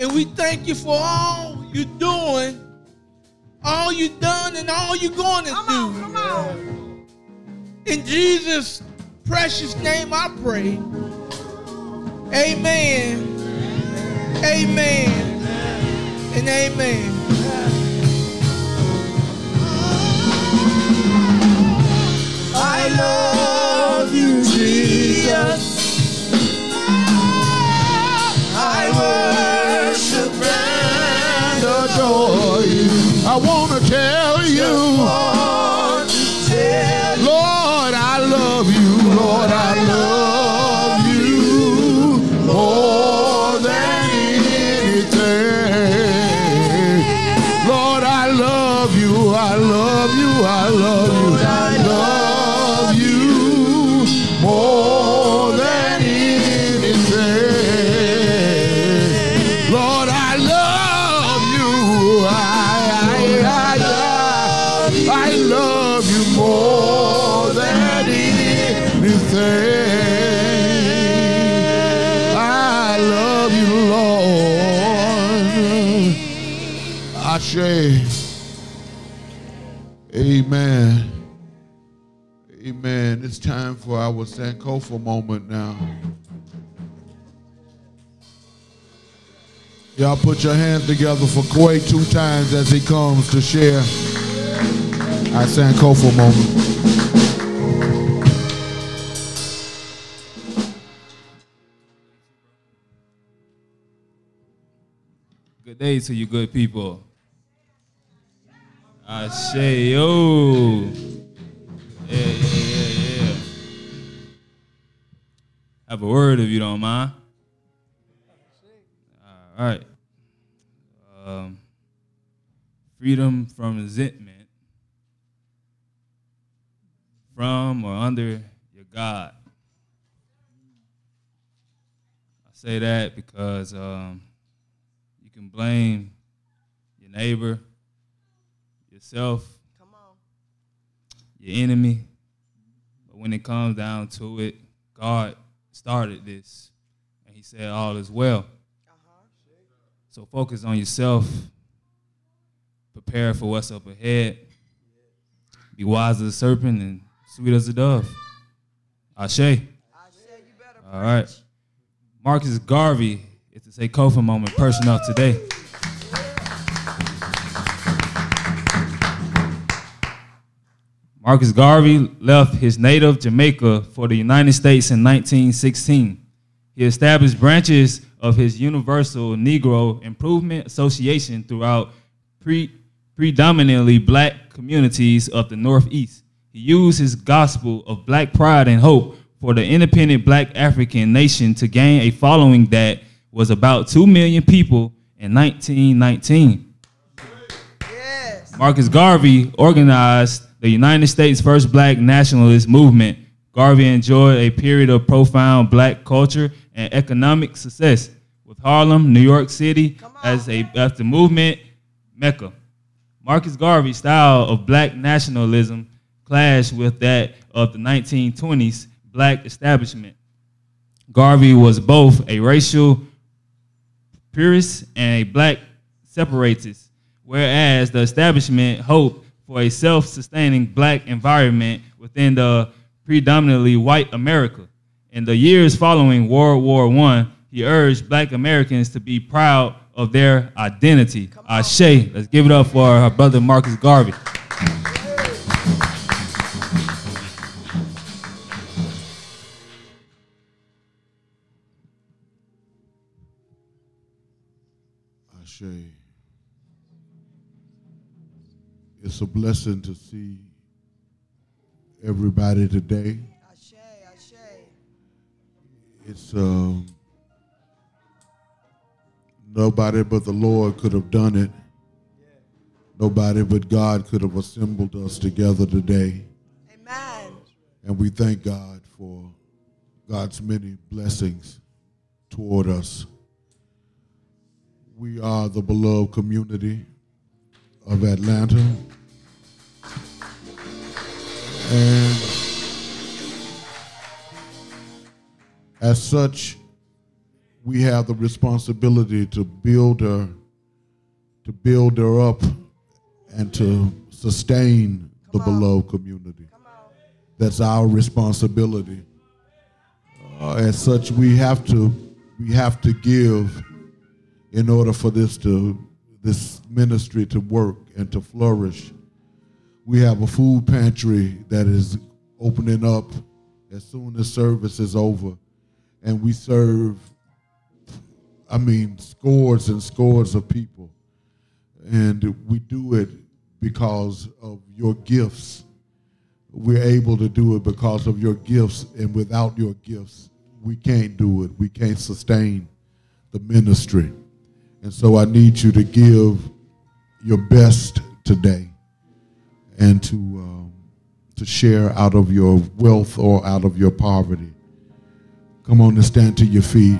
And we thank you for all you're doing, all you've done, and all you're going to Come do. on, come on. In Jesus' precious name I pray. Amen. Amen. And amen. I love I want to tell for our Sankofa moment now. Y'all put your hands together for Quay two times as he comes to share our Sankofa moment. Good day to you, good people. Ashe, yo. Yeah, yeah, yeah, yeah. Have a word if you don't mind. All right. Um, freedom from resentment from or under your God. I say that because um, you can blame your neighbor, yourself, Come on. your enemy. But when it comes down to it, God started this. And he said, All is well. Uh-huh. So focus on yourself. Prepare for what's up ahead. Be wise as a serpent and sweet as a dove. Ashe. I said you better All right. Marcus Garvey is to Sankofa moment person of today. Marcus Garvey left his native Jamaica for the United States in 1916. He established branches of his Universal Negro Improvement Association throughout pre- predominantly black communities of the Northeast. He used his gospel of black pride and hope for the independent black African nation to gain a following that was about 2 million people in 1919. Yes. Marcus Garvey organized the United States' first black nationalist movement. Garvey enjoyed a period of profound black culture and economic success, with Harlem, New York City as a as the movement mecca. Marcus Garvey's style of black nationalism clashed with that of the 1920s black establishment. Garvey was both a racial purist and a black separatist, whereas the establishment hoped for a self-sustaining black environment within the predominantly white America. In the years following World War I, he urged black Americans to be proud of their identity. Ashe, let's give it up for our brother Marcus Garvey. Ashe. It's a blessing to see everybody today. Ashe, ashe. It's um, nobody but the Lord could have done it. Nobody but God could have assembled us together today. Amen. And we thank God for God's many blessings toward us. We are the beloved community of Atlanta. And as such, we have the responsibility to build her, to build her up, and to sustain the beloved community. That's our responsibility. Uh, as such, we have to we have to give in order for this to this ministry to work and to flourish. We have a food pantry that is opening up as soon as service is over, and we serve. I mean, scores and scores of people, and we do it because of your gifts. We're able to do it because of your gifts, and without your gifts, we can't do it. We can't sustain the ministry. And so I need you to give your best today and to, um, to share out of your wealth or out of your poverty. Come on and stand to your feet.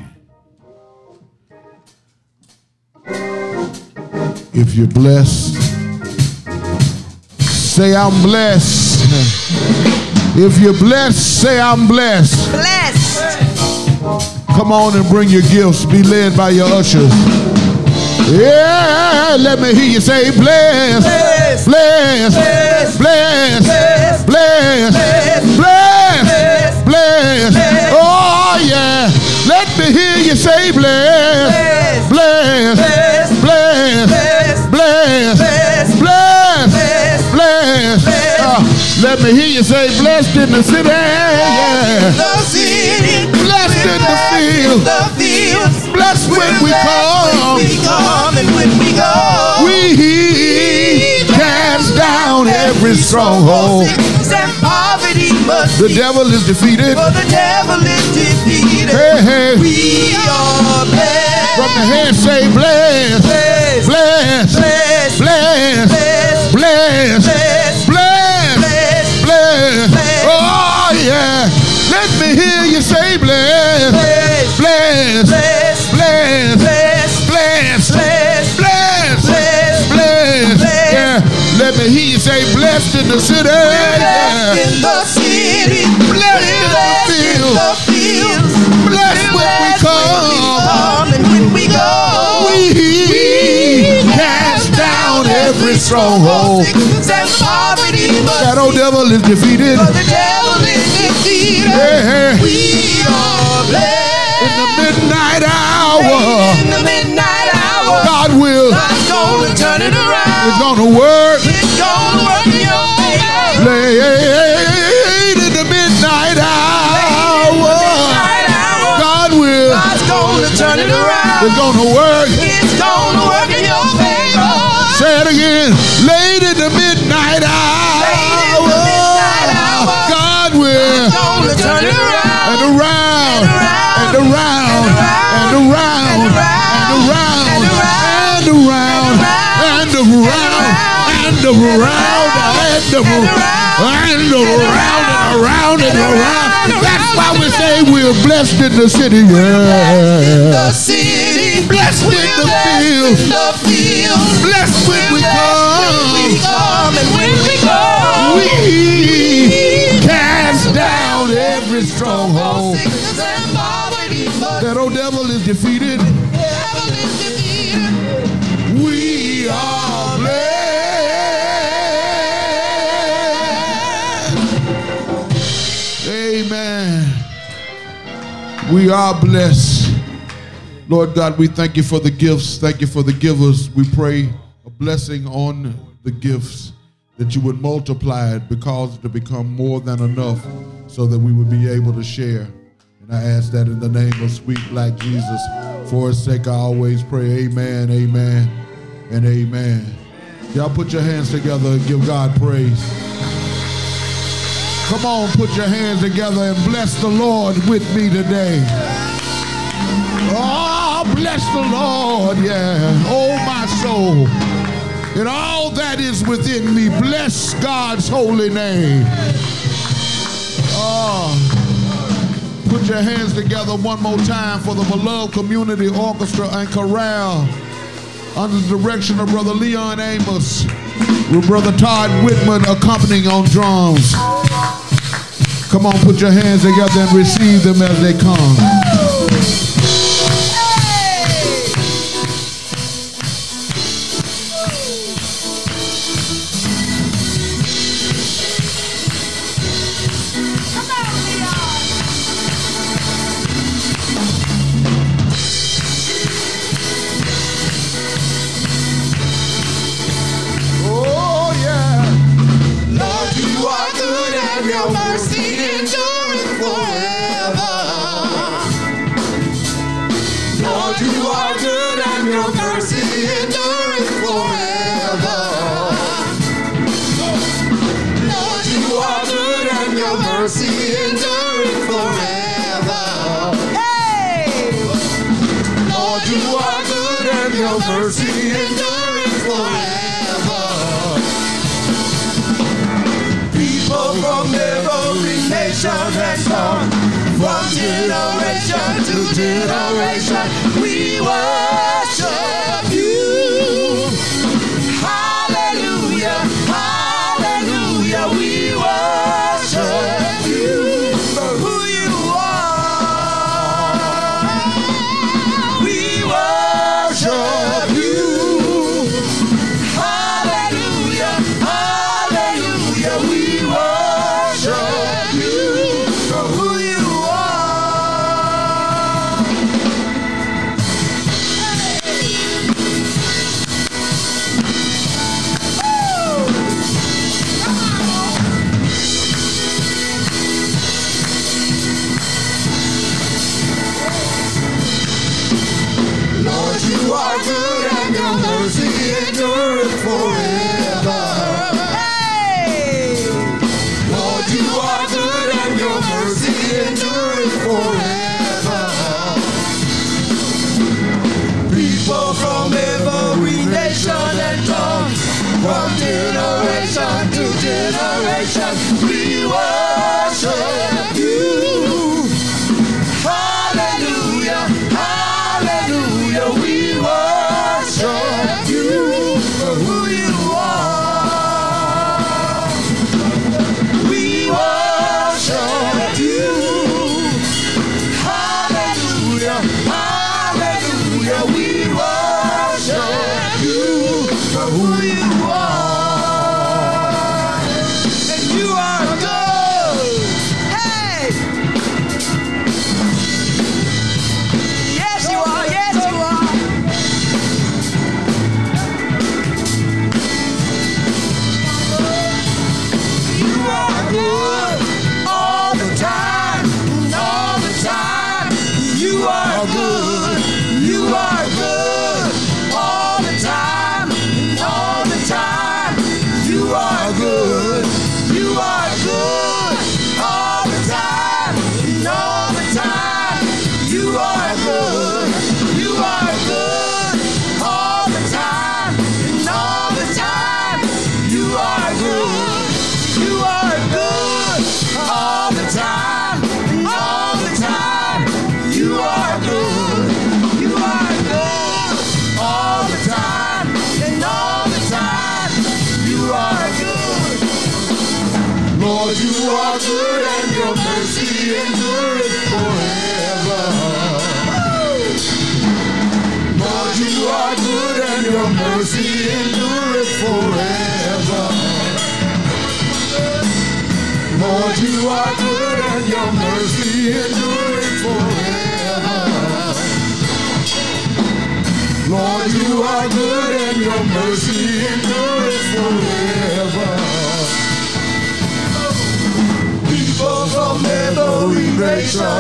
If you're blessed, say, I'm blessed. If you're blessed, say, I'm blessed. Blessed. Come on and bring your gifts. Be led by your ushers. Yeah, let me hear you say, bless, bless, bless, bless, bless, bless, bless. Oh, yeah. Let me hear you say, bless, bless, bless, bless, bless, bless. Uh, let me hear you say, blessed in the city. Yeah the field. Blessed when we come. and when we go. We cast down every stronghold. The devil is defeated. For the devil is defeated. Hey, hey. We are blessed. From the hand say blessed. Blessed. Blessed. Blessed. Blessed. Blessed. Blessed. Blessed. Oh yeah. Let me hear you say bless, bless, bless, bless, bless, bless, bless. bless, bless. Yeah. Let me hear you say blessed in the city. Yeah. in the city, Blessed in the fields. Blessed when we come. and when we go. We cast down every stronghold. Sickness and poverty must That old devil is defeated. For the devil is defeated. Yeah. We are blessed. In the midnight hour, In the midnight hour, God will. God's gonna turn it around. It's gonna work. It's gonna work in your favor. Late in the midnight hour, Midnight hour, God will. God's gonna turn it around. It's gonna work. It's and around, and around, and around, and around, and around, and around, and around, and around, and around. That's why we say we're blessed in the city. The Yeah. city, Blessed in the field. the field. Blessed when we come. and when we go. We cast down every stronghold. Sickness and poverty, but That old devil defeated. We are blessed. Amen. We are blessed. Lord God, we thank you for the gifts. Thank you for the givers. We pray a blessing on the gifts that you would multiply it because to become more than enough so that we would be able to share. And I ask that in the name of sweet black Jesus. For his sake, I always pray, Amen, Amen, and Amen. Y'all put your hands together and give God praise. Come on, put your hands together and bless the Lord with me today. Oh, bless the Lord, yeah. Oh, my soul. And all that is within me, bless God's holy name. Oh, put your hands together one more time for the beloved community orchestra and chorale under the direction of Brother Leon Amos, with Brother Todd Whitman accompanying on drums. Come on, put your hands together and receive them as they come. alright. From generation to generation, we worship.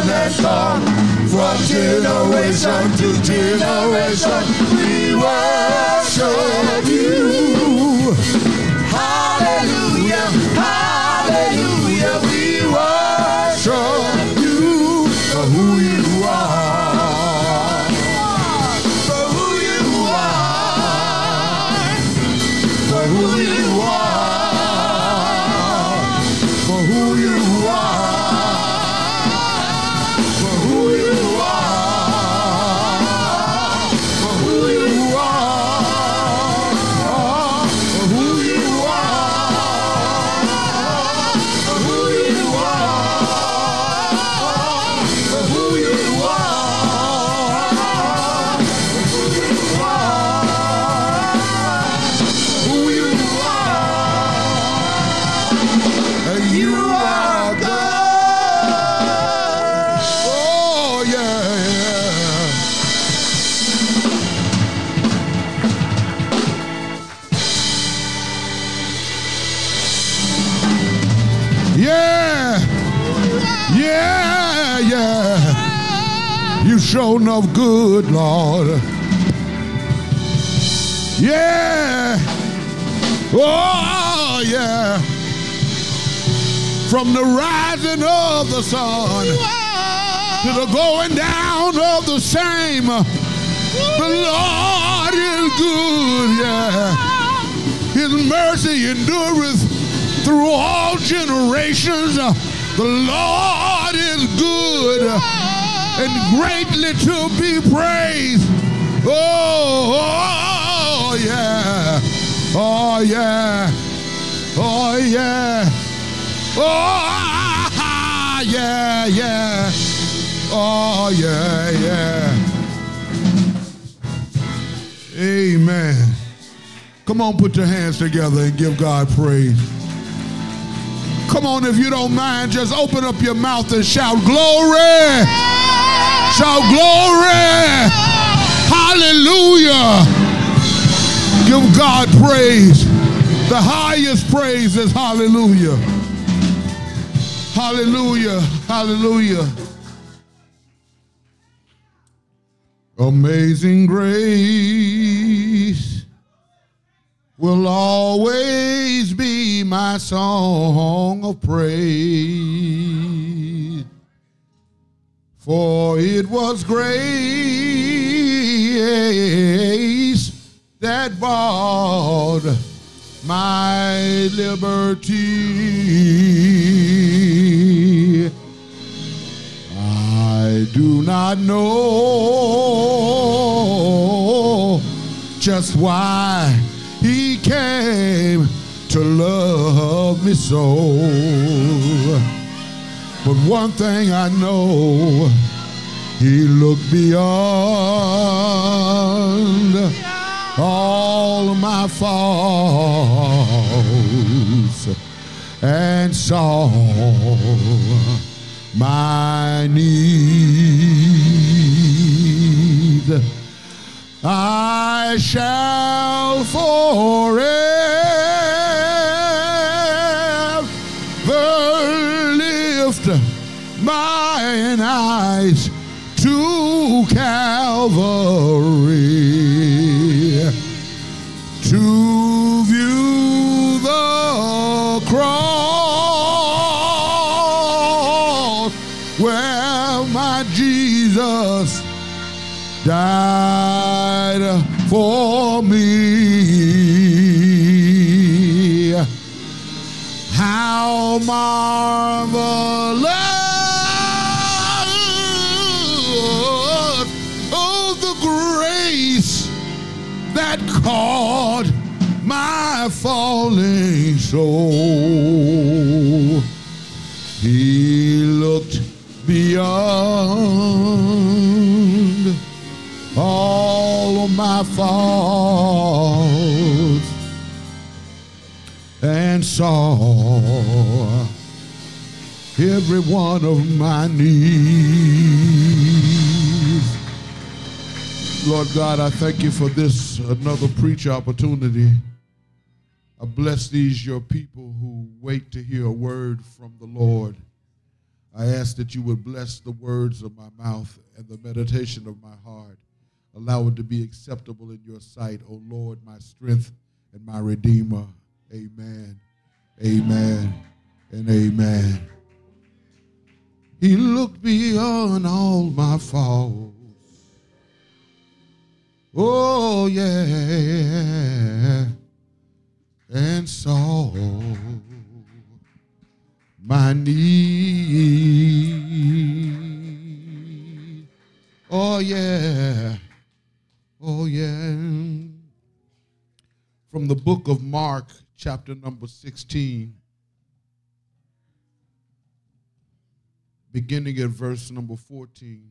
on and on. From generation to generation, we worship you. of good, Lord. Yeah. Oh, yeah. From the rising of the sun to the going down of the same, the Lord is good, yeah. His mercy endureth through all generations. The Lord is good and greatly to be praised. Oh, oh, yeah. Oh, yeah. Oh, yeah. Oh, yeah, yeah. Oh, yeah, yeah. Amen. Come on, put your hands together and give God praise. Come on, if you don't mind, just open up your mouth and shout glory. Shout glory. Hallelujah. Give God praise. The highest praise is hallelujah. Hallelujah. Hallelujah. Amazing grace will always be my song of praise. For it was grace that bought my liberty. I do not know just why he came to love me so. But one thing I know, he looked beyond all my faults and saw my need. I shall forever Jesus died for me. How marvelous and saw every one of my needs. Lord God, I thank you for this another preach opportunity. I bless these your people who wait to hear a word from the Lord. I ask that you would bless the words of my mouth and the meditation of my heart. Allow it to be acceptable in your sight, O Lord, my strength and my redeemer. Amen. Amen. And amen. He looked beyond all my faults. Oh, yeah. And saw my need. Oh, yeah. Oh, yeah. From the book of Mark, chapter number 16, beginning at verse number 14.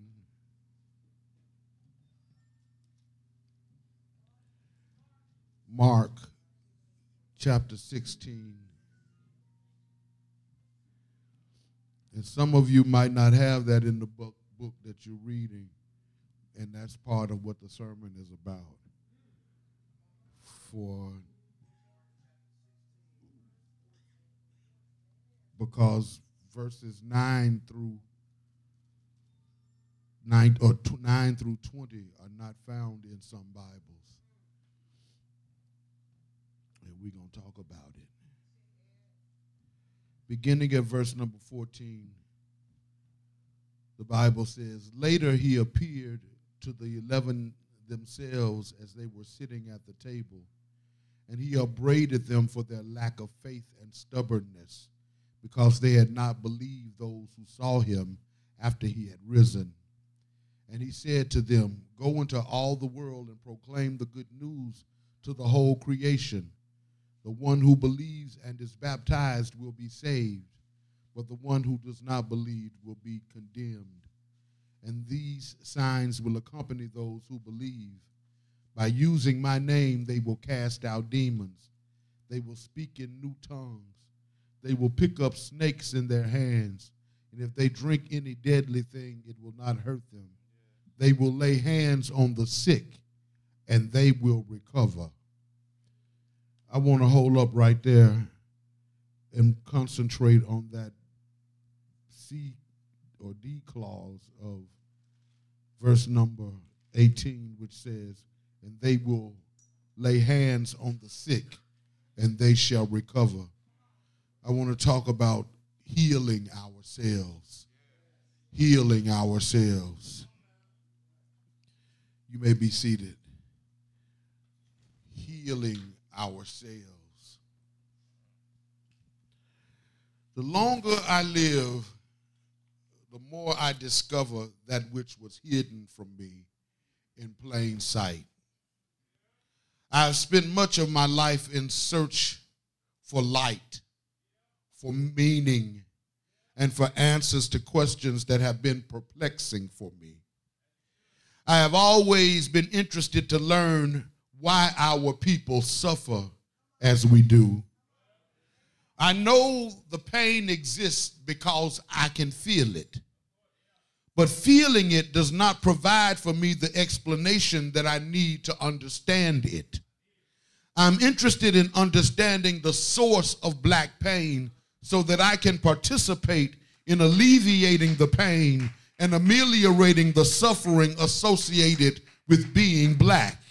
Mark chapter 16. And some of you might not have that in the book, book that you're reading, and that's part of what the sermon is about. For because verses 9 through 9 or tw- 9 through 20 are not found in some Bibles. And We're going to talk about it. Beginning at verse number 14, the Bible says, Later he appeared to the eleven themselves as they were sitting at the table, and he upbraided them for their lack of faith and stubbornness, because they had not believed those who saw him after he had risen. And he said to them, Go into all the world and proclaim the good news to the whole creation. The one who believes and is baptized will be saved, but the one who does not believe will be condemned. And these signs will accompany those who believe. By using my name, they will cast out demons. They will speak in new tongues. They will pick up snakes in their hands. And if they drink any deadly thing, it will not hurt them. They will lay hands on the sick and they will recover. I want to hold up right there and concentrate on that C or D clause of verse number 18, which says, And they will lay hands on the sick and they shall recover. I want to talk about healing ourselves. Healing ourselves. You may be seated. Healing ourselves. The longer I live, more I discover that which was hidden from me in plain sight. I have spent much of my life in search for light, for meaning, and for answers to questions that have been perplexing for me. I have always been interested to learn why our people suffer as we do. I know the pain exists because I can feel it. But feeling it does not provide for me the explanation that I need to understand it. I'm interested in understanding the source of black pain so that I can participate in alleviating the pain and ameliorating the suffering associated with being black.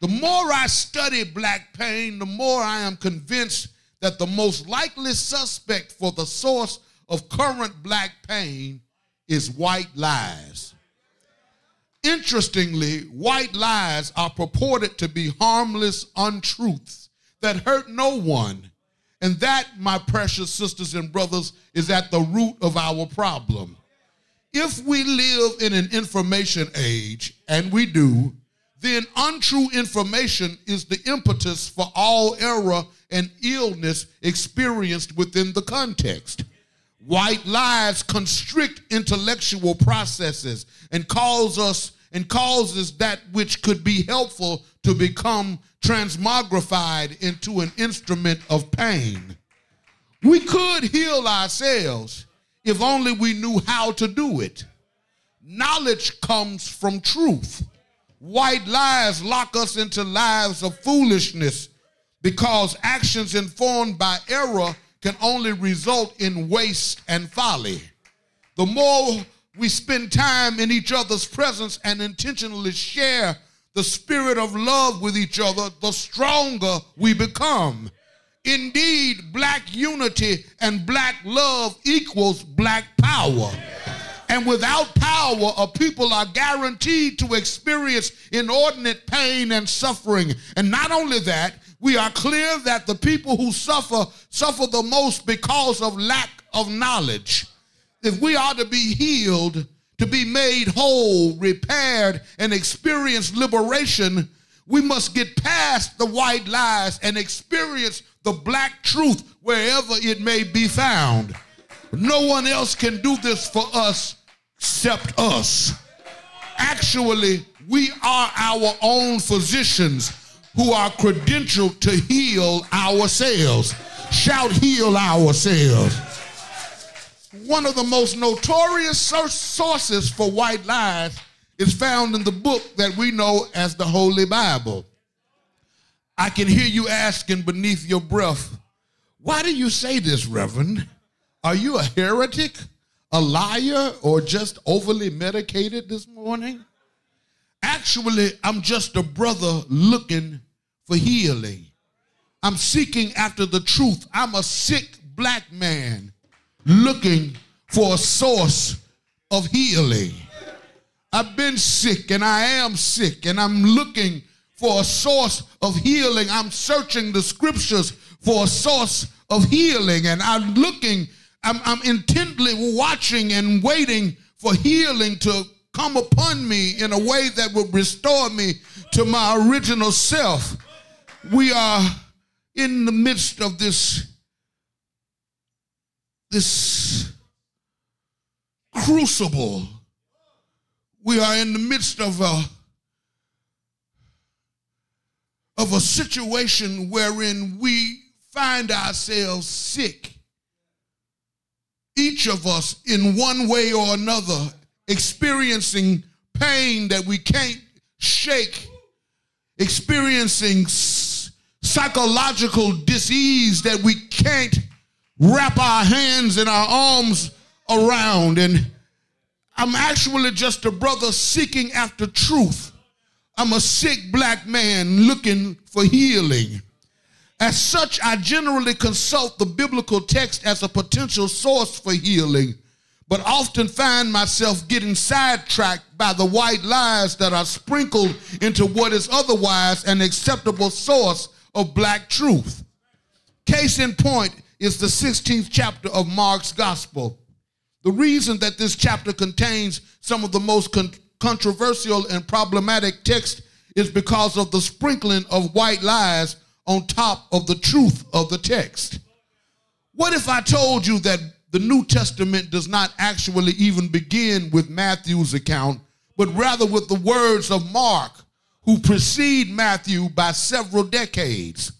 The more I study black pain, the more I am convinced that the most likely suspect for the source of current black pain is white lies. Interestingly, white lies are purported to be harmless untruths that hurt no one. And that, my precious sisters and brothers, is at the root of our problem. If we live in an information age, and we do, then untrue information is the impetus for all error and illness experienced within the context. White lies constrict intellectual processes and cause us and causes that which could be helpful to become transmogrified into an instrument of pain. We could heal ourselves if only we knew how to do it. Knowledge comes from truth. White lies lock us into lives of foolishness because actions informed by error can only result in waste and folly. The more we spend time in each other's presence and intentionally share the spirit of love with each other, the stronger we become. Indeed, black unity and black love equals black power. And without power, a people are guaranteed to experience inordinate pain and suffering. And not only that, we are clear that the people who suffer suffer the most because of lack of knowledge. If we are to be healed, to be made whole, repaired, and experience liberation, we must get past the white lies and experience the black truth wherever it may be found. No one else can do this for us except us. Actually, we are our own physicians who are credentialed to heal ourselves. Shout, heal ourselves. One of the most notorious sources for white lies is found in the book that we know as the Holy Bible. I can hear you asking beneath your breath, why do you say this, Reverend? Are you a heretic, a liar, or just overly medicated this morning? Actually, I'm just a brother looking for healing. I'm seeking after the truth. I'm a sick black man looking for a source of healing. I've been sick and I am sick and I'm looking for a source of healing. I'm searching the scriptures for a source of healing and I'm looking, I'm, I'm intently watching and waiting for healing to come upon me in a way that will restore me to my original self. We are in the midst of this this crucible. We are in the midst of a of a situation wherein we find ourselves sick. Each of us, in one way or another, experiencing pain that we can't shake, experiencing psychological disease that we can't wrap our hands and our arms around. And I'm actually just a brother seeking after truth. I'm a sick black man looking for healing. As such, I generally consult the biblical text as a potential source for healing, but often find myself getting sidetracked by the white lies that are sprinkled into what is otherwise an acceptable source of black truth. Case in point is the 16th chapter of Mark's Gospel. The reason that this chapter contains some of the most con- controversial and problematic text is because of the sprinkling of white lies on top of the truth of the text. What if I told you that the New Testament does not actually even begin with Matthew's account, but rather with the words of Mark, who precede Matthew by several decades?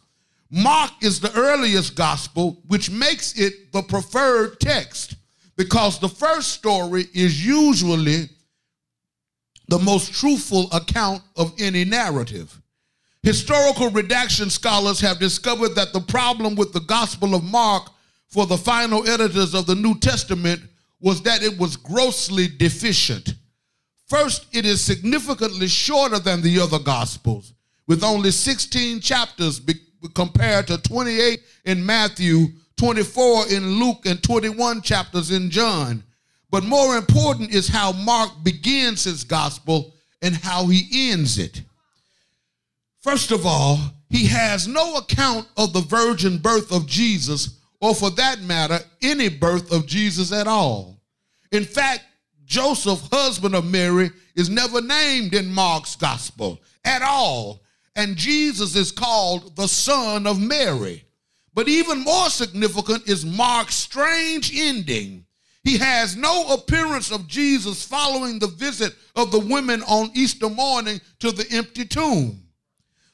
Mark is the earliest gospel, which makes it the preferred text because the first story is usually the most truthful account of any narrative. Historical redaction scholars have discovered that the problem with the Gospel of Mark for the final editors of the New Testament was that it was grossly deficient. First, it is significantly shorter than the other Gospels, with only 16 chapters compared to 28 in Matthew, 24 in Luke, and 21 chapters in John. But more important is how Mark begins his gospel and how he ends it. First of all, he has no account of the virgin birth of Jesus, or for that matter, any birth of Jesus at all. In fact, Joseph, husband of Mary, is never named in Mark's gospel at all. And Jesus is called the son of Mary. But even more significant is Mark's strange ending. He has no appearance of Jesus following the visit of the women on Easter morning to the empty tomb.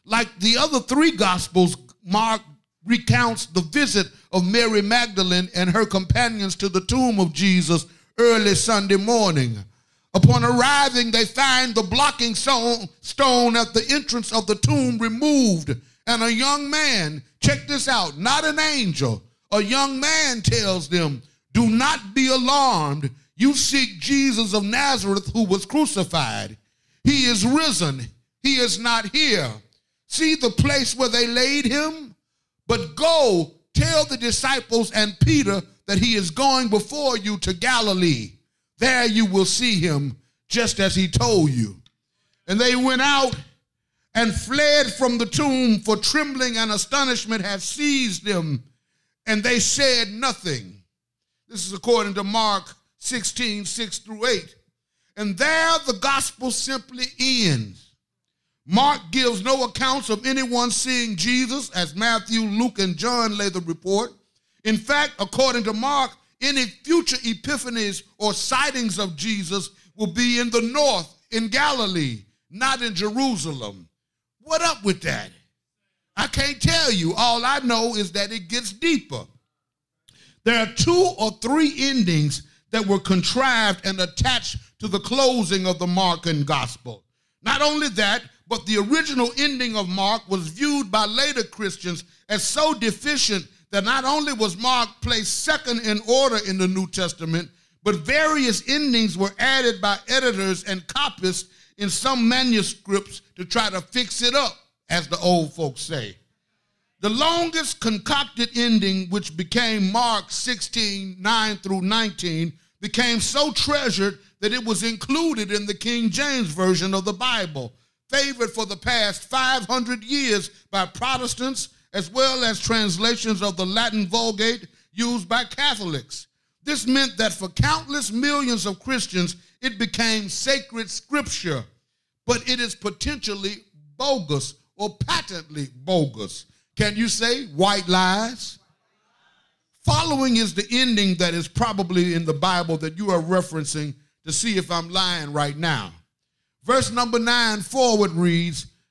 Like the other three gospels, Mark recounts the visit of Mary Magdalene and her companions to the tomb of Jesus early Sunday morning. Upon arriving, they find the blocking stone, at the entrance of the tomb removed, and a young man, check this out, not an angel, a young man tells them, Do not be alarmed. You seek Jesus of Nazareth who was crucified. He is risen, he is not here. See the place where they laid him? But go tell the disciples and Peter that he is going before you to Galilee. There you will see him just as he told you. And they went out and fled from the tomb, for trembling and astonishment had seized them, and they said nothing. This is according to Mark 16, 6 through 8. And there the gospel simply ends. Mark gives no accounts of anyone seeing Jesus, as Matthew, Luke, and John lay the report. In fact, according to Mark, any future epiphanies or sightings of Jesus will be in the north, in Galilee, not in Jerusalem. What up with that? I can't tell you. All I know is that it gets deeper. There are two or three endings that were contrived and attached to the closing of the Markan gospel. Not only that, but the original ending of Mark was viewed by later Christians as so deficient that not only was Mark placed second in order in the New Testament, but various endings were added by editors and copyists in some manuscripts to try to fix it up, as the old folks say. The longest concocted ending, which became Mark 16, 9 through 19, became so treasured that it was included in the King James Version of the Bible, favored for the past 500 years by Protestants, as well as translations of the Latin Vulgate used by Catholics. This meant that for countless millions of Christians, it became sacred scripture, but it is potentially bogus or patently bogus. Can you say white lies? Following is the ending that is probably in the Bible that you are referencing to see if I'm lying right now. Verse number nine forward reads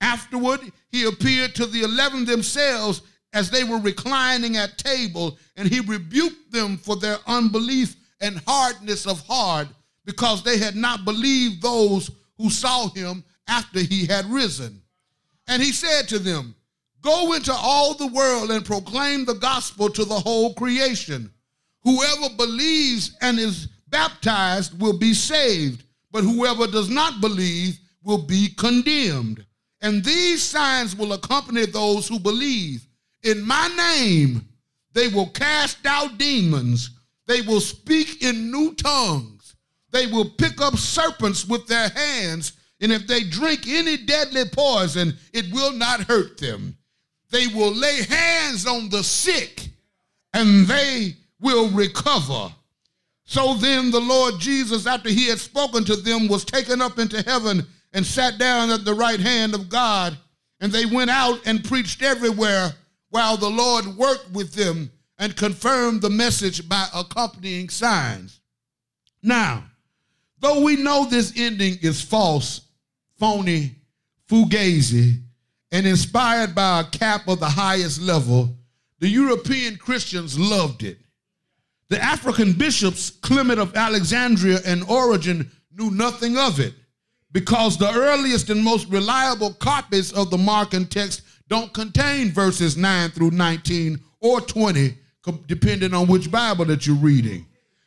Afterward, he appeared to the eleven themselves as they were reclining at table, and he rebuked them for their unbelief and hardness of heart, because they had not believed those who saw him after he had risen. And he said to them, Go into all the world and proclaim the gospel to the whole creation. Whoever believes and is baptized will be saved, but whoever does not believe will be condemned. And these signs will accompany those who believe. In my name, they will cast out demons, they will speak in new tongues, they will pick up serpents with their hands, and if they drink any deadly poison, it will not hurt them. They will lay hands on the sick and they will recover. So then the Lord Jesus, after he had spoken to them, was taken up into heaven and sat down at the right hand of God. And they went out and preached everywhere while the Lord worked with them and confirmed the message by accompanying signs. Now, though we know this ending is false, phony, fugazi, and inspired by a cap of the highest level, the European Christians loved it. The African bishops, Clement of Alexandria and Origen, knew nothing of it because the earliest and most reliable copies of the Markan text don't contain verses 9 through 19 or 20, depending on which Bible that you're reading.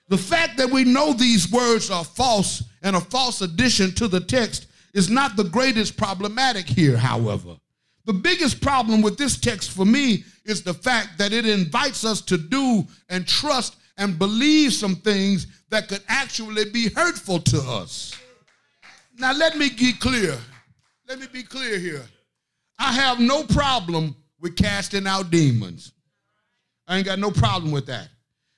The fact that we know these words are false and a false addition to the text is not the greatest problematic here, however. The biggest problem with this text for me is the fact that it invites us to do and trust and believe some things that could actually be hurtful to us. Now, let me be clear. Let me be clear here. I have no problem with casting out demons. I ain't got no problem with that.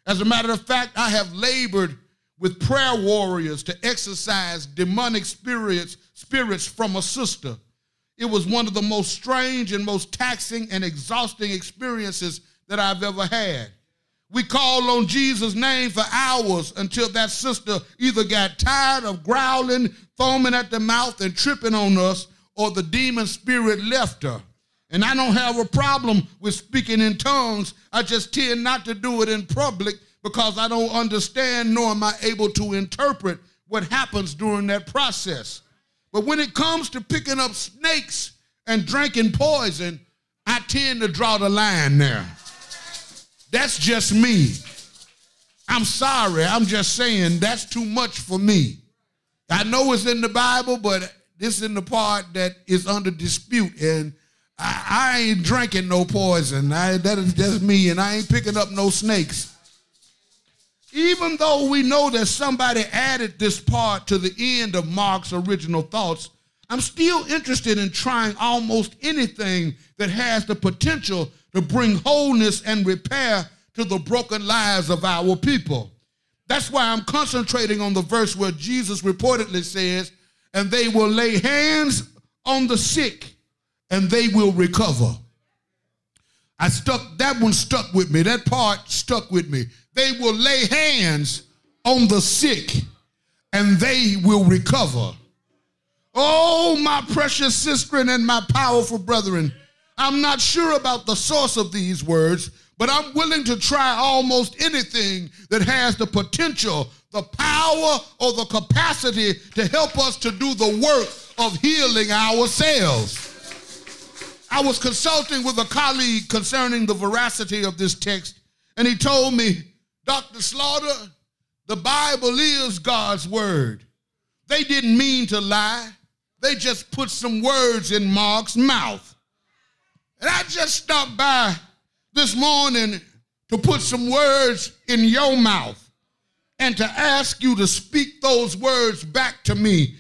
As a matter of fact, I have labored with prayer warriors to exorcise demonic spirits, spirits from a sister it was one of the most strange and most taxing and exhausting experiences that I've ever had. We called on Jesus' name for hours until that sister either got tired of growling, foaming at the mouth, and tripping on us, or the demon spirit left her. And I don't have a problem with speaking in tongues. I just tend not to do it in public because I don't understand nor am I able to interpret what happens during that process. But when it comes to picking up snakes and drinking poison, I tend to draw the line there. That's just me. I'm sorry. I'm just saying that's too much for me. I know it's in the Bible, but this is in the part that is under dispute. And I, I ain't drinking no poison. I, that is just me. And I ain't picking up no snakes even though we know that somebody added this part to the end of Mark's original thoughts, I'm still interested in trying almost anything that has the potential to bring wholeness and repair to the broken lives of our people. That's why I'm concentrating on the verse where Jesus reportedly says, and they will lay hands on the sick and they will recover. I stuck, that one stuck with me. That part stuck with me. They will lay hands on the sick and they will recover. Oh, my precious sister and my powerful brethren, I'm not sure about the source of these words, but I'm willing to try almost anything that has the potential, the power, or the capacity to help us to do the work of healing ourselves. I was consulting with a colleague concerning the veracity of this text, and he told me, Dr. Slaughter, the Bible is God's word. They didn't mean to lie, they just put some words in Mark's mouth. And I just stopped by this morning to put some words in your mouth and to ask you to speak those words back to me.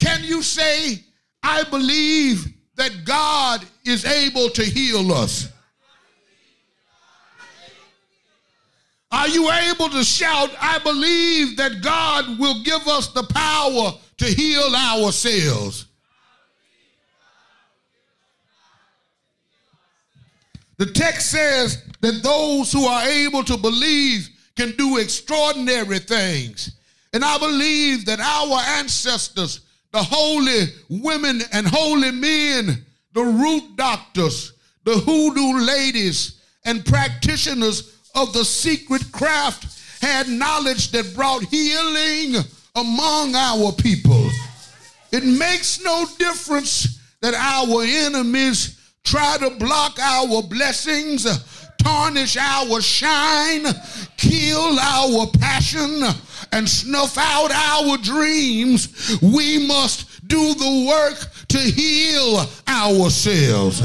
Can you say, I believe that God is able to heal us? Are you able to shout, I believe that God will give us the power to heal ourselves? The text says that those who are able to believe can do extraordinary things. And I believe that our ancestors, the holy women and holy men, the root doctors, the hoodoo ladies, and practitioners of the secret craft had knowledge that brought healing among our people. It makes no difference that our enemies try to block our blessings, tarnish our shine, kill our passion, and snuff out our dreams. We must do the work to heal ourselves.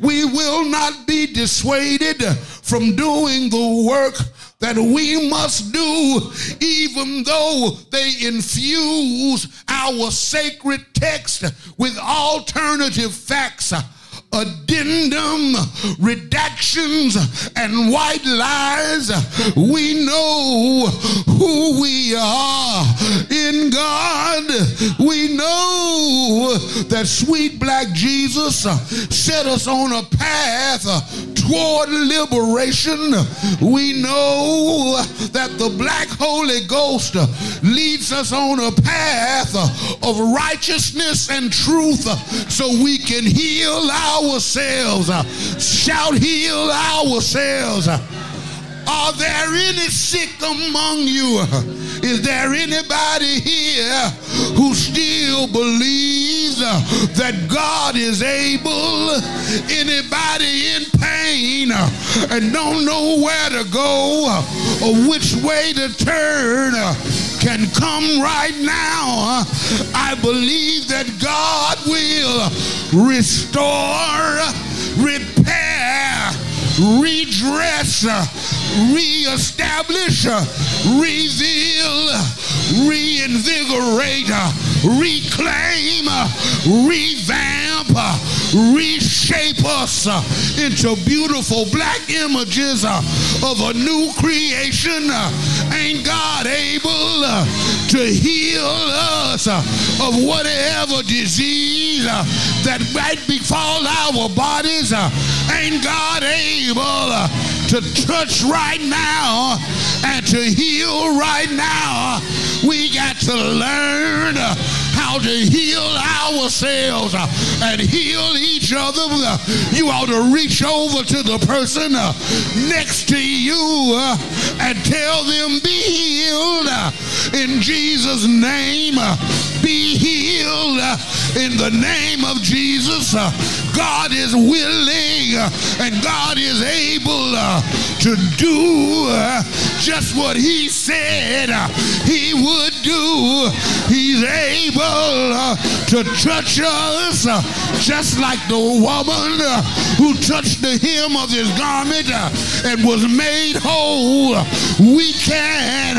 We will not be dissuaded from doing the work that we must do, even though they infuse our sacred text with alternative facts addendum, redactions, and white lies, we know who we are in God. We know that sweet black Jesus set us on a path toward liberation. We know that the black Holy Ghost leads us on a path of righteousness and truth so we can heal ourselves. Uh, Shout, heal ourselves. Uh, are there any sick among you? Uh, is there anybody here who still believes that God is able? Anybody in pain and don't know where to go or which way to turn can come right now. I believe that God will restore, repair, redress, reestablish, reveal, reinvigorate, reclaim, revamp, reshape us into beautiful black images of a new creation. Ain't God able to heal us of whatever disease that might befall our bodies? Ain't God able to touch right now and to heal right now? We got to learn how to heal ourselves uh, and heal each other. Uh, you ought to reach over to the person uh, next to you and tell them, be healed in Jesus' name. Be healed in the name of Jesus. God is willing and God is able to do just what he said he would do. He's able uh, to touch us uh, just like the woman uh, who touched the hem of his garment and was made whole. We can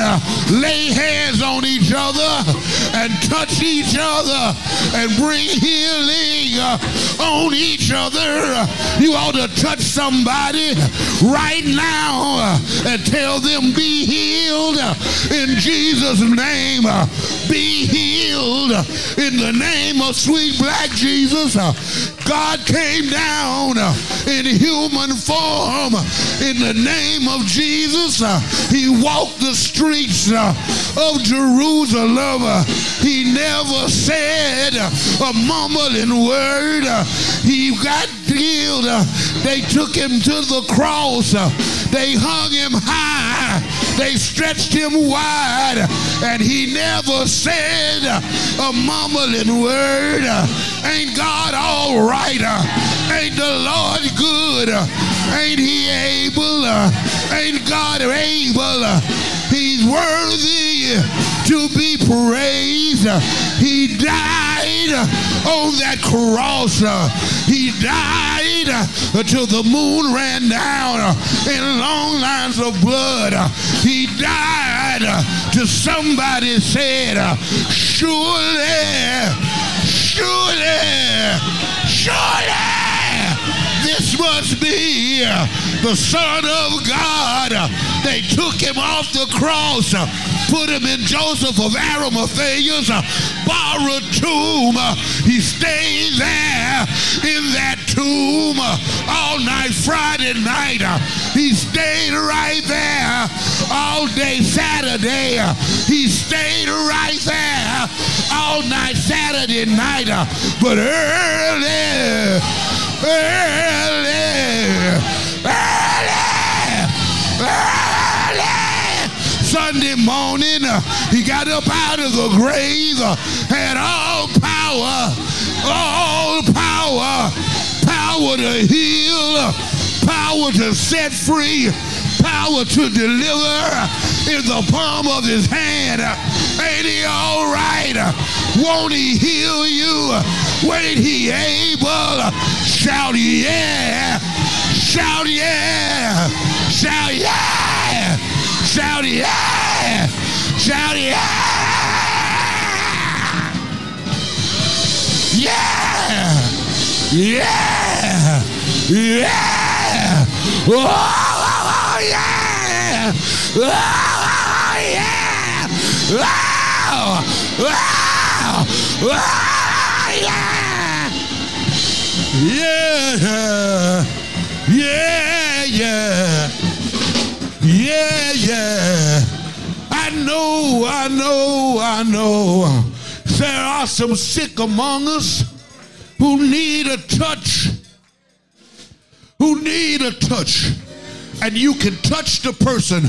lay hands on each other and touch each other and bring healing on each other. You ought to touch somebody right now and tell them be healed in Jesus' name. Name. uh, Be healed in the name of sweet black Jesus. Uh, God came down uh, in human form in the name of Jesus. He walked the streets of Jerusalem. He never said a mumbling word. He got healed. They took him to the cross. They hung him high. They stretched him wide. And he never said a mumbling word. Ain't God all right? Ain't the Lord good? Ain't he able? Ain't God able? He's worthy to be praised. He died on that cross. He died until the moon ran down in long lines of blood. He died till somebody said, surely, surely, surely. This must be the Son of God. They took him off the cross, put him in Joseph of Arimathea's borrowed tomb. He stayed there in that tomb all night Friday night. He stayed right there all day Saturday. He stayed right there all night Saturday night. But early, early, early, early. Sunday morning, uh, he got up out of the grave, uh, had all power, all power, power to heal, uh, power to set free, power to deliver uh, in the palm of his hand. Uh, ain't he all right? Won't he heal you? Ain't he able? Shout yeah! Shout yeah! Shout yeah! Shout yeah! Shout yeah! Yeah! Yeah! Yeah! Oh, yeah! Oh, yeah! Oh, oh, oh, yeah! Yeah! Yeah, yeah! Yeah, yeah. I know, I know, I know. There are some sick among us who need a touch. Who need a touch. And you can touch the person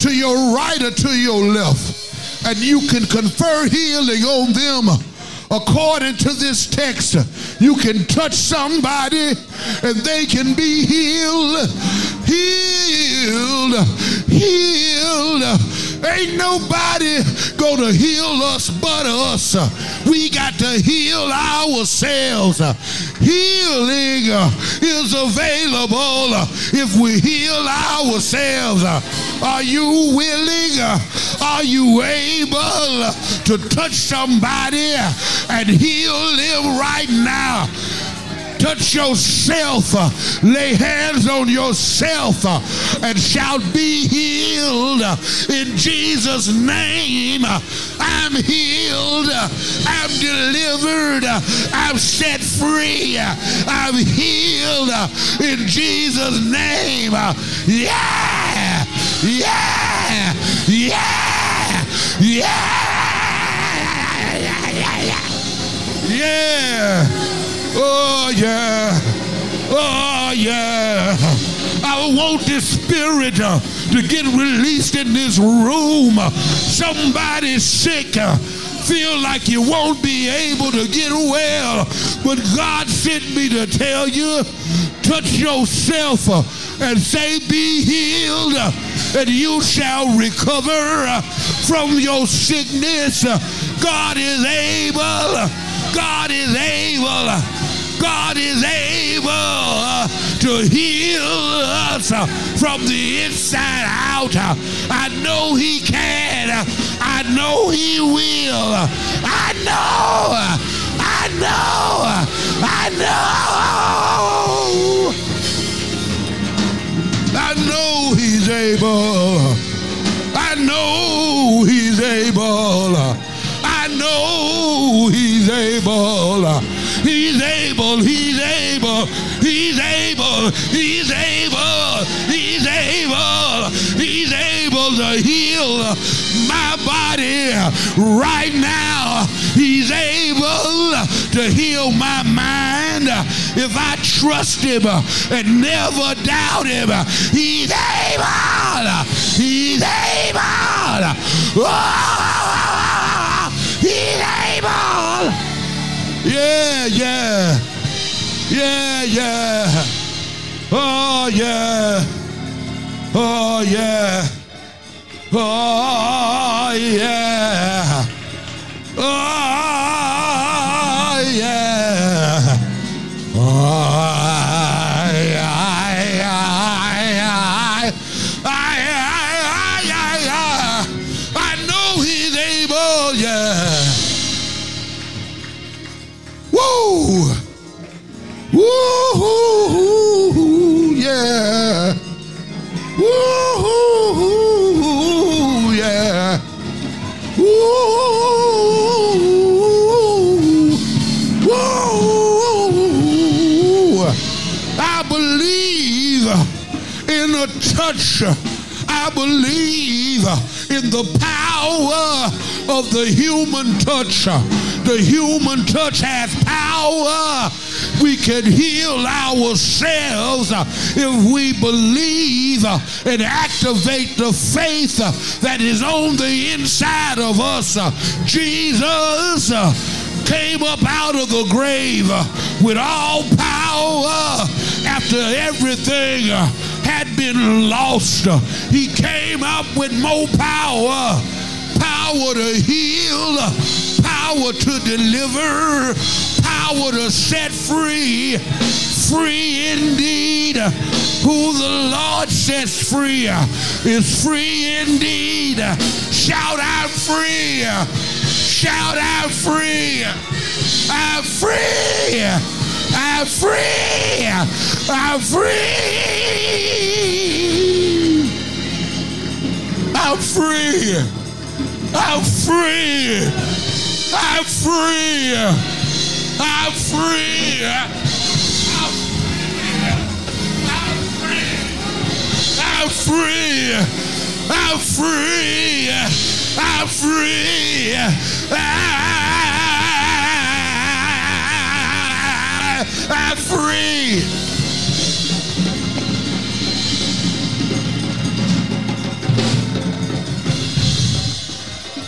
to your right or to your left. And you can confer healing on them according to this text. You can touch somebody and they can be healed. Healed. Healed. Ain't nobody gonna heal us but us. We got to heal ourselves. Healing is available if we heal ourselves. Are you willing? Are you able to touch somebody and he'll live right now? touch yourself, uh, lay hands on yourself, uh, and shall be healed in Jesus' name. Uh, I'm healed, uh, I'm delivered, uh, I'm set free, I'm healed in Jesus' name. Yeah, yeah, yeah, yeah, yeah. yeah, yeah. Yeah. Oh, yeah. Oh, yeah. I want this spirit uh, to get released in this room. Somebody sick. Uh, feel like you won't be able to get well. But God sent me to tell you, touch yourself uh, and say, be healed, and you shall recover uh, from your sickness. God is able. God is able. God is able uh, to heal us uh, from the inside out. I know He can. I know He will. I know. I know. I know. I know he's able. I know he's able. I know he's able. He's able. He's able. He's able. He's to heal my body right now. He's able to heal my mind if I trust him and never doubt him. He's able. He's able. Oh, he's able. Yeah, yeah. Yeah, yeah. Oh, yeah. Oh, yeah. Oh, yeah. Oh, yeah. Oh, I, I believe in the power of the human touch. The human touch has power. We can heal ourselves if we believe and activate the faith that is on the inside of us. Jesus came up out of the grave with all power after everything had been lost. He came up with more power power to heal, power to deliver, power to set free, free indeed. Who the Lord sets free is free indeed. Shout out free. Shout out free. I'm free. I'm free. I'm free. I'm free. I'm free. I'm free. I'm free. I'm free. I'm free. I'm free. I'm free.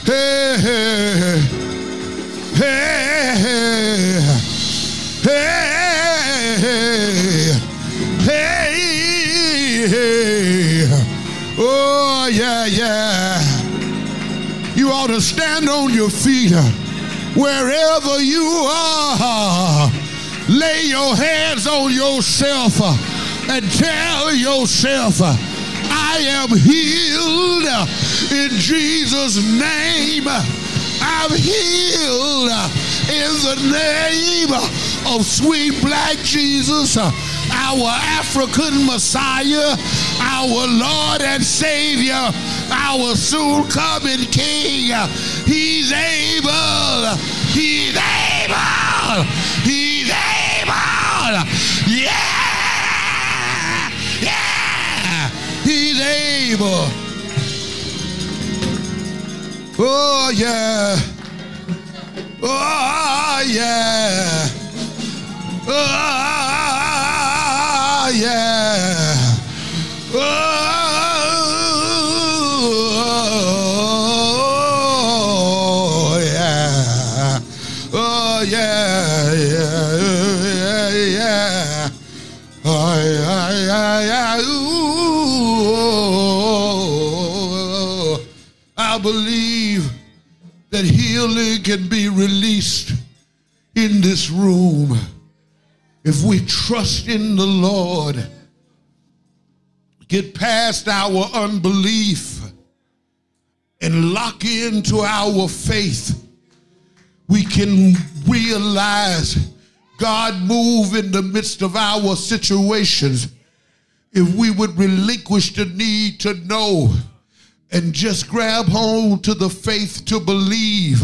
Hey, hey, hey, hey, hey, hey. Oh, yeah, yeah. You ought to stand on your feet wherever you are. Lay your hands on yourself and tell yourself, I am healed in Jesus' name. I'm healed in the name of sweet black Jesus, our African Messiah, our Lord and Savior, our soon coming King. He's able. He's able. He's able. Oh, yeah. Oh, yeah. Oh, yeah. Oh, yeah. Oh, yeah, yeah, yeah, yeah. Oh, yeah, yeah, yeah. I believe that healing can be released in this room. If we trust in the Lord, get past our unbelief, and lock into our faith, we can realize God move in the midst of our situations. If we would relinquish the need to know and just grab hold to the faith to believe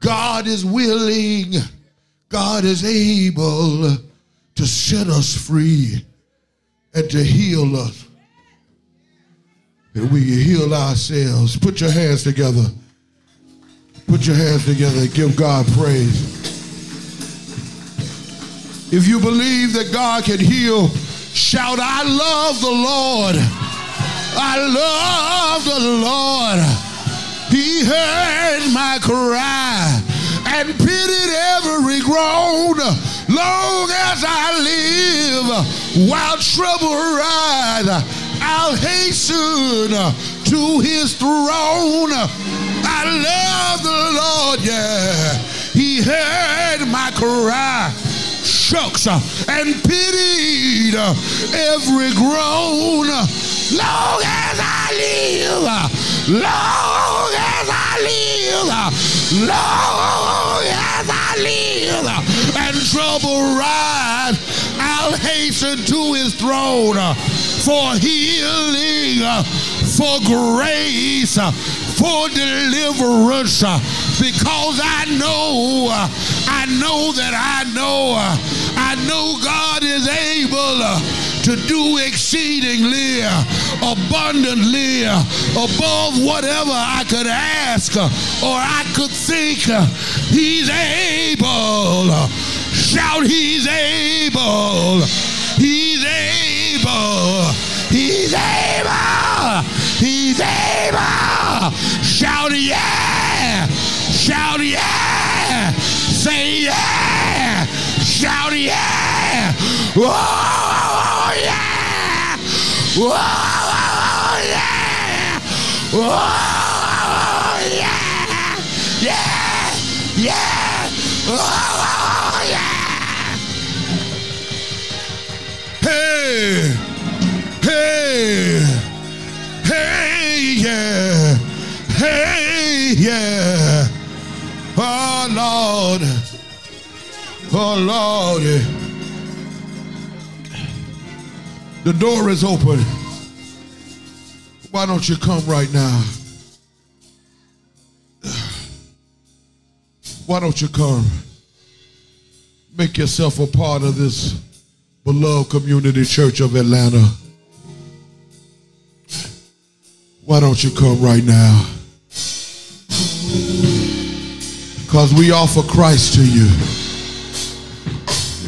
God is willing, God is able to set us free and to heal us. And we heal ourselves. Put your hands together. Put your hands together and give God praise. If you believe that God can heal, shout, I love the Lord. I love the Lord. He heard my cry and pitied every groan. Long as I live, while trouble rise, I'll hasten to his throne. I love the Lord, yeah. He heard my cry shucks and pitied every groan. Long as I live, long as I live, long as I live, and trouble rise, I'll hasten to his throne for healing, for grace, for deliverance, because I know, I know that I know, I know God is able to do exceedingly, abundantly, above whatever I could ask or I could think. He's able. Shout, He's able. He's able. He's able. He's able. Shout, yeah. Shout, yeah. Say, yeah. Shout, yeah. Whoa, yeah. Whoa, yeah. Whoa, yeah. Yeah. Yeah. Whoa, yeah. Hey. Hey. Hey, yeah. Hey, yeah. Oh, Lord. Oh, Lord. The door is open. Why don't you come right now? Why don't you come? Make yourself a part of this beloved community church of Atlanta. Why don't you come right now? Because we offer Christ to you.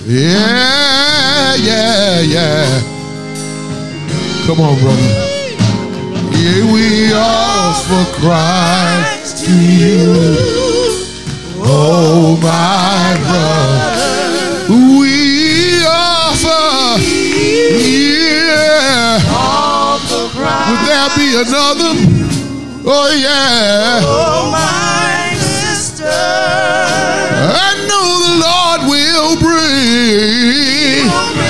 Yeah, yeah, yeah. Come on, brother. Yeah, we offer Christ to you. Oh, my brother. We offer. Yeah. Would there be another? Oh, yeah. Oh, my sister. I know the Lord will bring will bring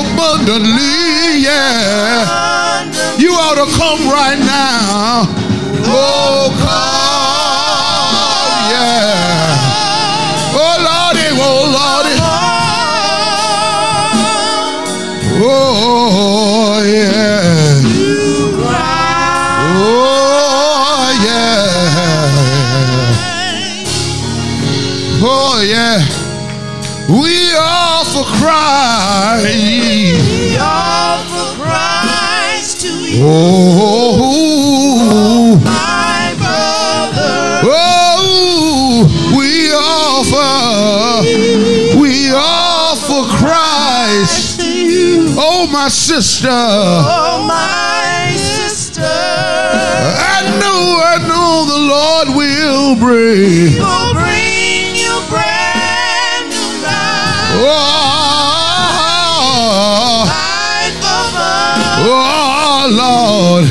abundantly. Yeah. You ought to come right now. Oh, come. Yeah. Oh, Lordy. Oh, Lordy. Oh, yeah. Oh, yeah. Oh, yeah. We offer Christ. Oh, my oh, we offer, we offer Christ. To you, Oh, my sister. oh, my sister. I know, I know the Lord will bring. Will bring you brand new life. Oh, Life above. oh Lord,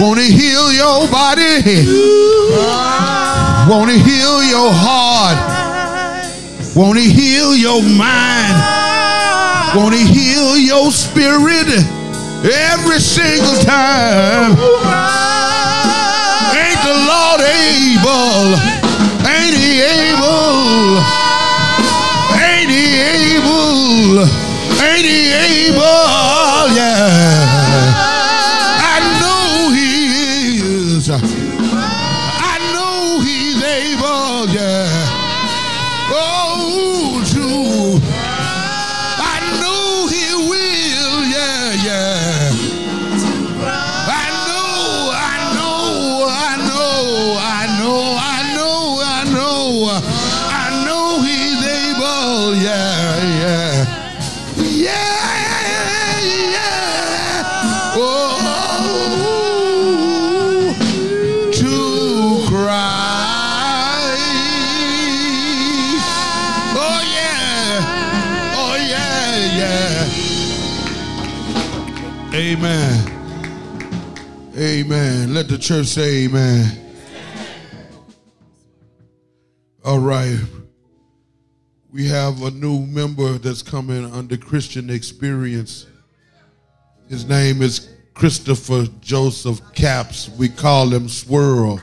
wanna heal your body. Wanna heal your heart. Wanna heal your mind. Wanna heal your spirit every single time. Ain't the Lord able? Let the church say amen. All right. We have a new member that's coming under Christian experience. His name is Christopher Joseph Caps. We call him Swirl.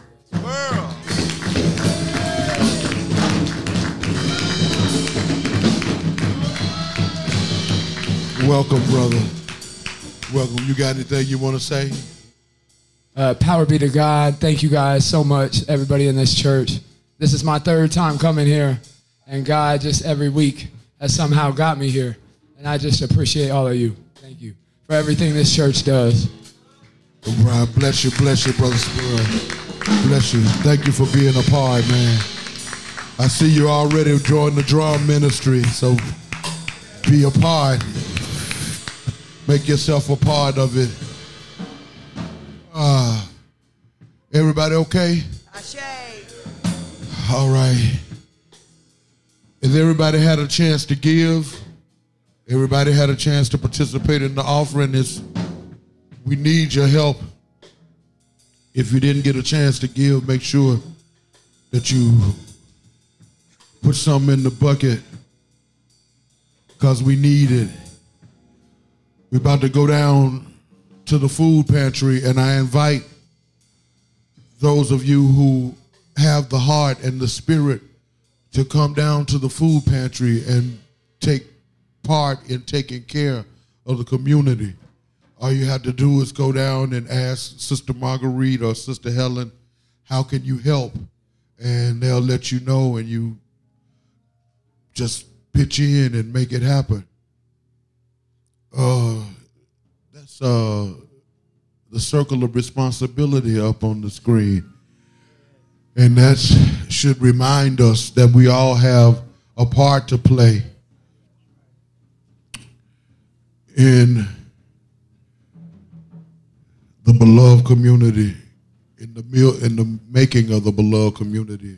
Welcome, brother. Welcome. You got anything you want to say? Uh, power be to God. Thank you guys so much, everybody in this church. This is my third time coming here, and God just every week has somehow got me here. And I just appreciate all of you. Thank you for everything this church does. Right. Bless you, bless you, brother Swirl. Bless you. Thank you for being a part, man. I see you already joined the drum ministry, so be a part. Make yourself a part of it. Uh, everybody okay? All right. Has everybody had a chance to give? Everybody had a chance to participate in the offering. It's, we need your help. If you didn't get a chance to give, make sure that you put something in the bucket because we need it. We're about to go down to the food pantry, and I invite those of you who have the heart and the spirit to come down to the food pantry and take part in taking care of the community. All you have to do is go down and ask Sister Marguerite or Sister Helen, how can you help? And they'll let you know, and you just pitch in and make it happen. Uh, uh, the circle of responsibility up on the screen. And that should remind us that we all have a part to play in the beloved community, in the in the making of the beloved community.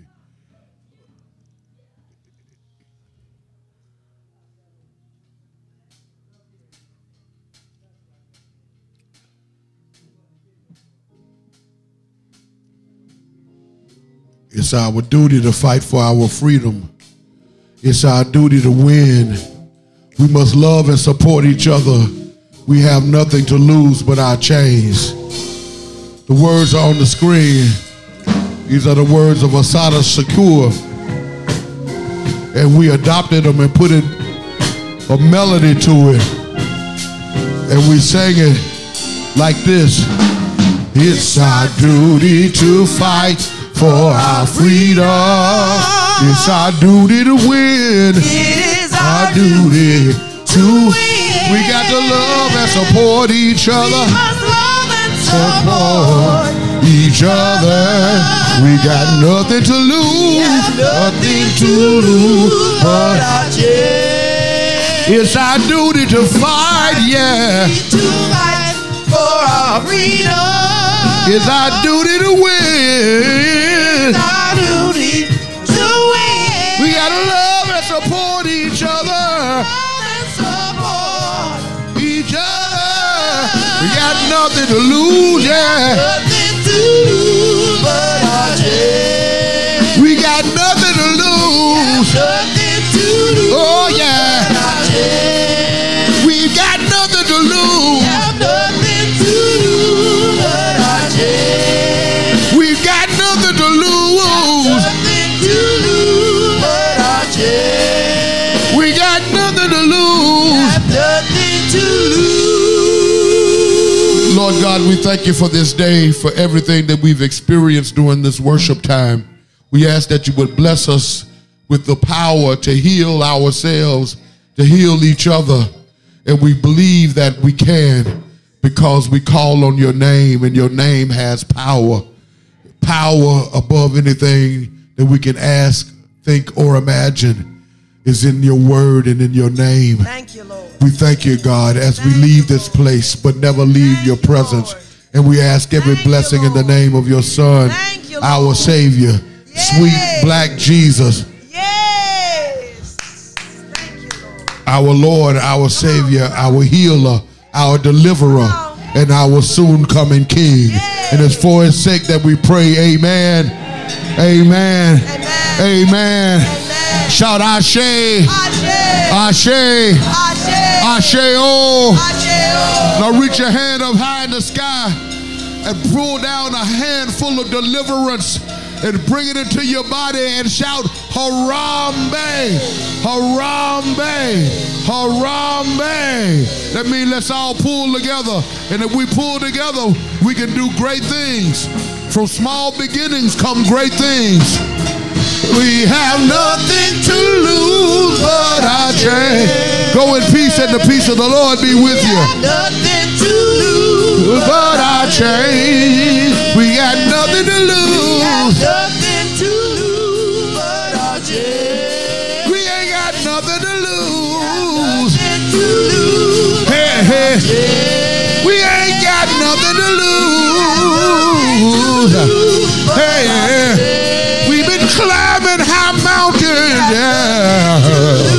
It's our duty to fight for our freedom. It's our duty to win. We must love and support each other. We have nothing to lose but our chains. The words are on the screen. These are the words of Assata Shakur. And we adopted them and put it, a melody to it. And we sang it like this. It's our duty to fight for our freedom. It's our duty to win. It is Our duty to We got to love and support each other. must love and Support each other. We got nothing to lose. Nothing to lose. But our chance it's our duty to fight, yeah. Our freedom. It's our duty to win. our duty to win. We gotta love and support each other. Love and support. Each other. We got nothing to lose, yeah. Nothing to lose but our chance. Lord God, we thank you for this day, for everything that we've experienced during this worship time. We ask that you would bless us with the power to heal ourselves, to heal each other. And we believe that we can because we call on your name and your name has power. Power above anything that we can ask, think, or imagine is in your word and in your name. Thank you, Lord. We thank you, God, as we leave this place, but never leave your presence. And we ask every Thank you, blessing in the name of your Son, Thank you, our. Savior, sweet black Jesus, Yes. Thank you, Lord. our Lord, our Savior, our healer, our deliverer, and our soon coming King. And it's for his sake that we pray, Amen. Amen. Amen. Amen. Amen. Shout Ashe, Ashe. Ashe, Ashe. Oh. Now reach your hand up high in the sky and pull down a handful of deliverance and bring it into your body and shout Harambee, Harambee, Harambee. That means let's all pull together. And if we pull together, we can do great things. From small beginnings come great things. We have nothing to lose but our change. Go in peace and the peace of the Lord be with you. Nothing to lose But our change, we got nothing to lose. Nothing to lose but our chance. We ain't got nothing to lose. Nothing to lose. Hey, hey. We ain't got nothing to lose. Hey, hey. Climbing high mountains, yeah.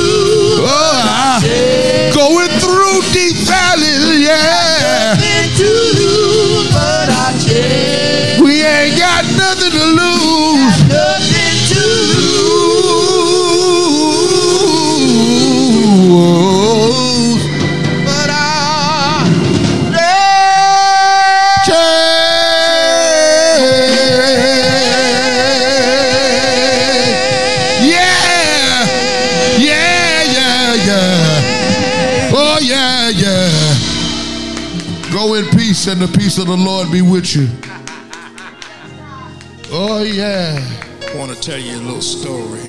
And the peace of the Lord be with you. Oh, yeah. I want to tell you a little story.